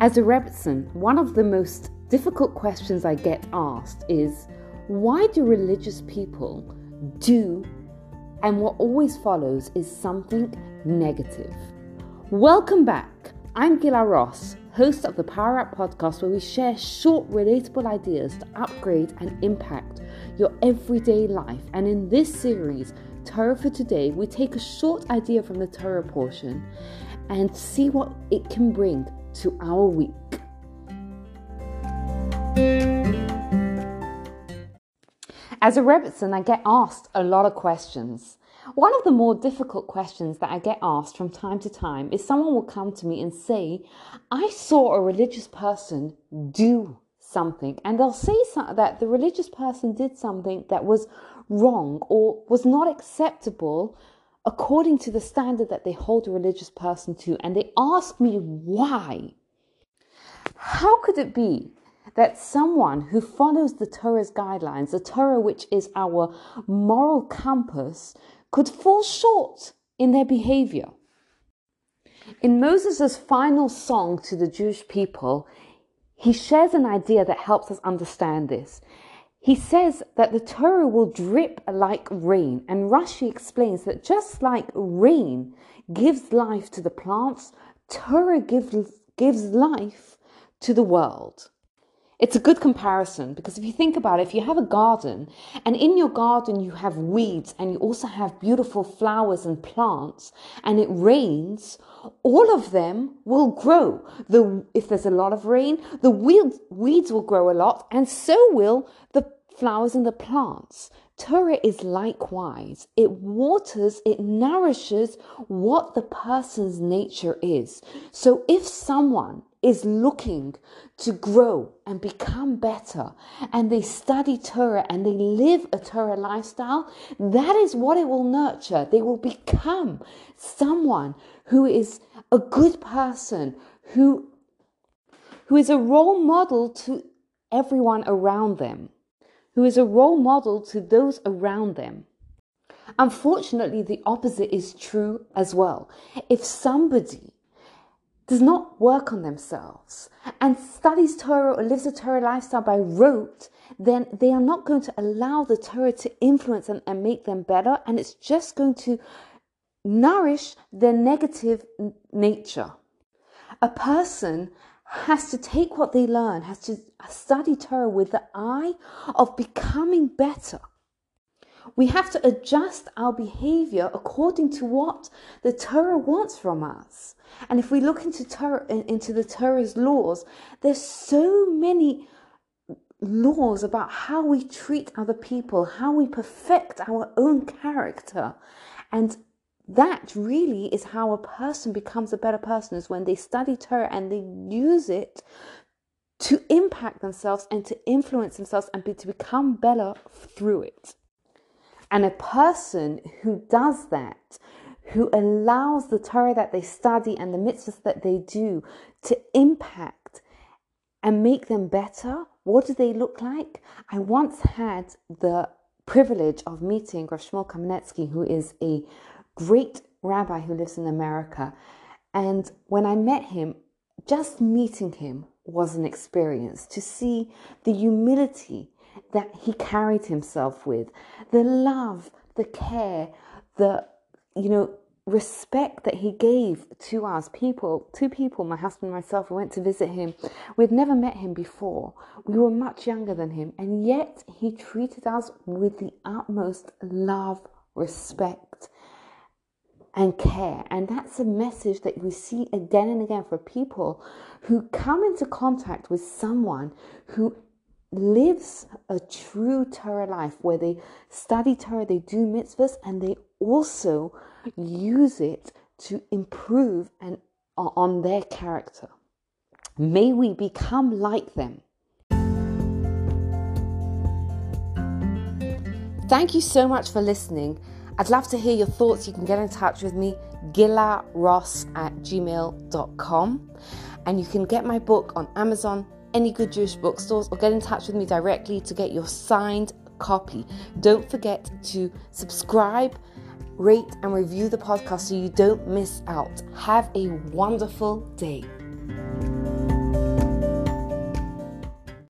As a Rebbetzin, one of the most difficult questions I get asked is why do religious people do and what always follows is something negative? Welcome back. I'm Gila Ross, host of the Power Up podcast, where we share short, relatable ideas to upgrade and impact your everyday life. And in this series, Torah for Today, we take a short idea from the Torah portion and see what it can bring to our week. As a Rebbetzin, I get asked a lot of questions. One of the more difficult questions that I get asked from time to time is someone will come to me and say, I saw a religious person do something, and they'll say that the religious person did something that was wrong or was not acceptable according to the standard that they hold a religious person to, and they ask me why. How could it be that someone who follows the Torah's guidelines, the Torah, which is our moral compass, could fall short in their behavior? In Moses' final song to the Jewish people, he shares an idea that helps us understand this. He says that the Torah will drip like rain, and Rashi explains that just like rain gives life to the plants, Torah gives, gives life to the world. It's a good comparison because if you think about it, if you have a garden and in your garden you have weeds and you also have beautiful flowers and plants and it rains, all of them will grow. The, if there's a lot of rain, the weeds, weeds will grow a lot and so will the flowers and the plants. Torah is likewise. It waters, it nourishes what the person's nature is. So if someone is looking to grow and become better and they study Torah and they live a Torah lifestyle, that is what it will nurture. They will become someone who is a good person, who, who is a role model to everyone around them who is a role model to those around them. Unfortunately, the opposite is true as well. If somebody does not work on themselves and studies Torah or lives a Torah lifestyle by rote, then they are not going to allow the Torah to influence them and make them better, and it's just going to nourish their negative nature. A person has to take what they learn, has to study Torah with the eye of becoming better. We have to adjust our behavior according to what the Torah wants from us. And if we look into Torah, into the Torah's laws, there's so many laws about how we treat other people, how we perfect our own character. And that really is how a person becomes a better person is when they study Torah and they use it to impact themselves and to influence themselves and be, to become better through it. And a person who does that, who allows the Torah that they study and the mitzvahs that they do to impact and make them better, what do they look like? I once had the privilege of meeting Rav Shmuel Kamenetsky, who is a great rabbi who lives in America. And when I met him, just meeting him was an experience to see the humility that he carried himself with, the love, the care, the, you know, respect that he gave to us people, two people, my husband and myself, we went to visit him. We'd never met him before. We were much younger than him, and yet he treated us with the utmost love, respect, and care. And that's a message that we see again and again for people who come into contact with someone who lives a true Torah life where they study Torah, they do mitzvahs, and they also use it to improve and uh, on their character. May we become like them. Thank you so much for listening. I'd love to hear your thoughts. You can get in touch with me, gilaross at gmail.com. And you can get my book on Amazon, any good Jewish bookstores, or get in touch with me directly to get your signed copy. Don't forget to subscribe, rate, and review the podcast so you don't miss out. Have a wonderful day.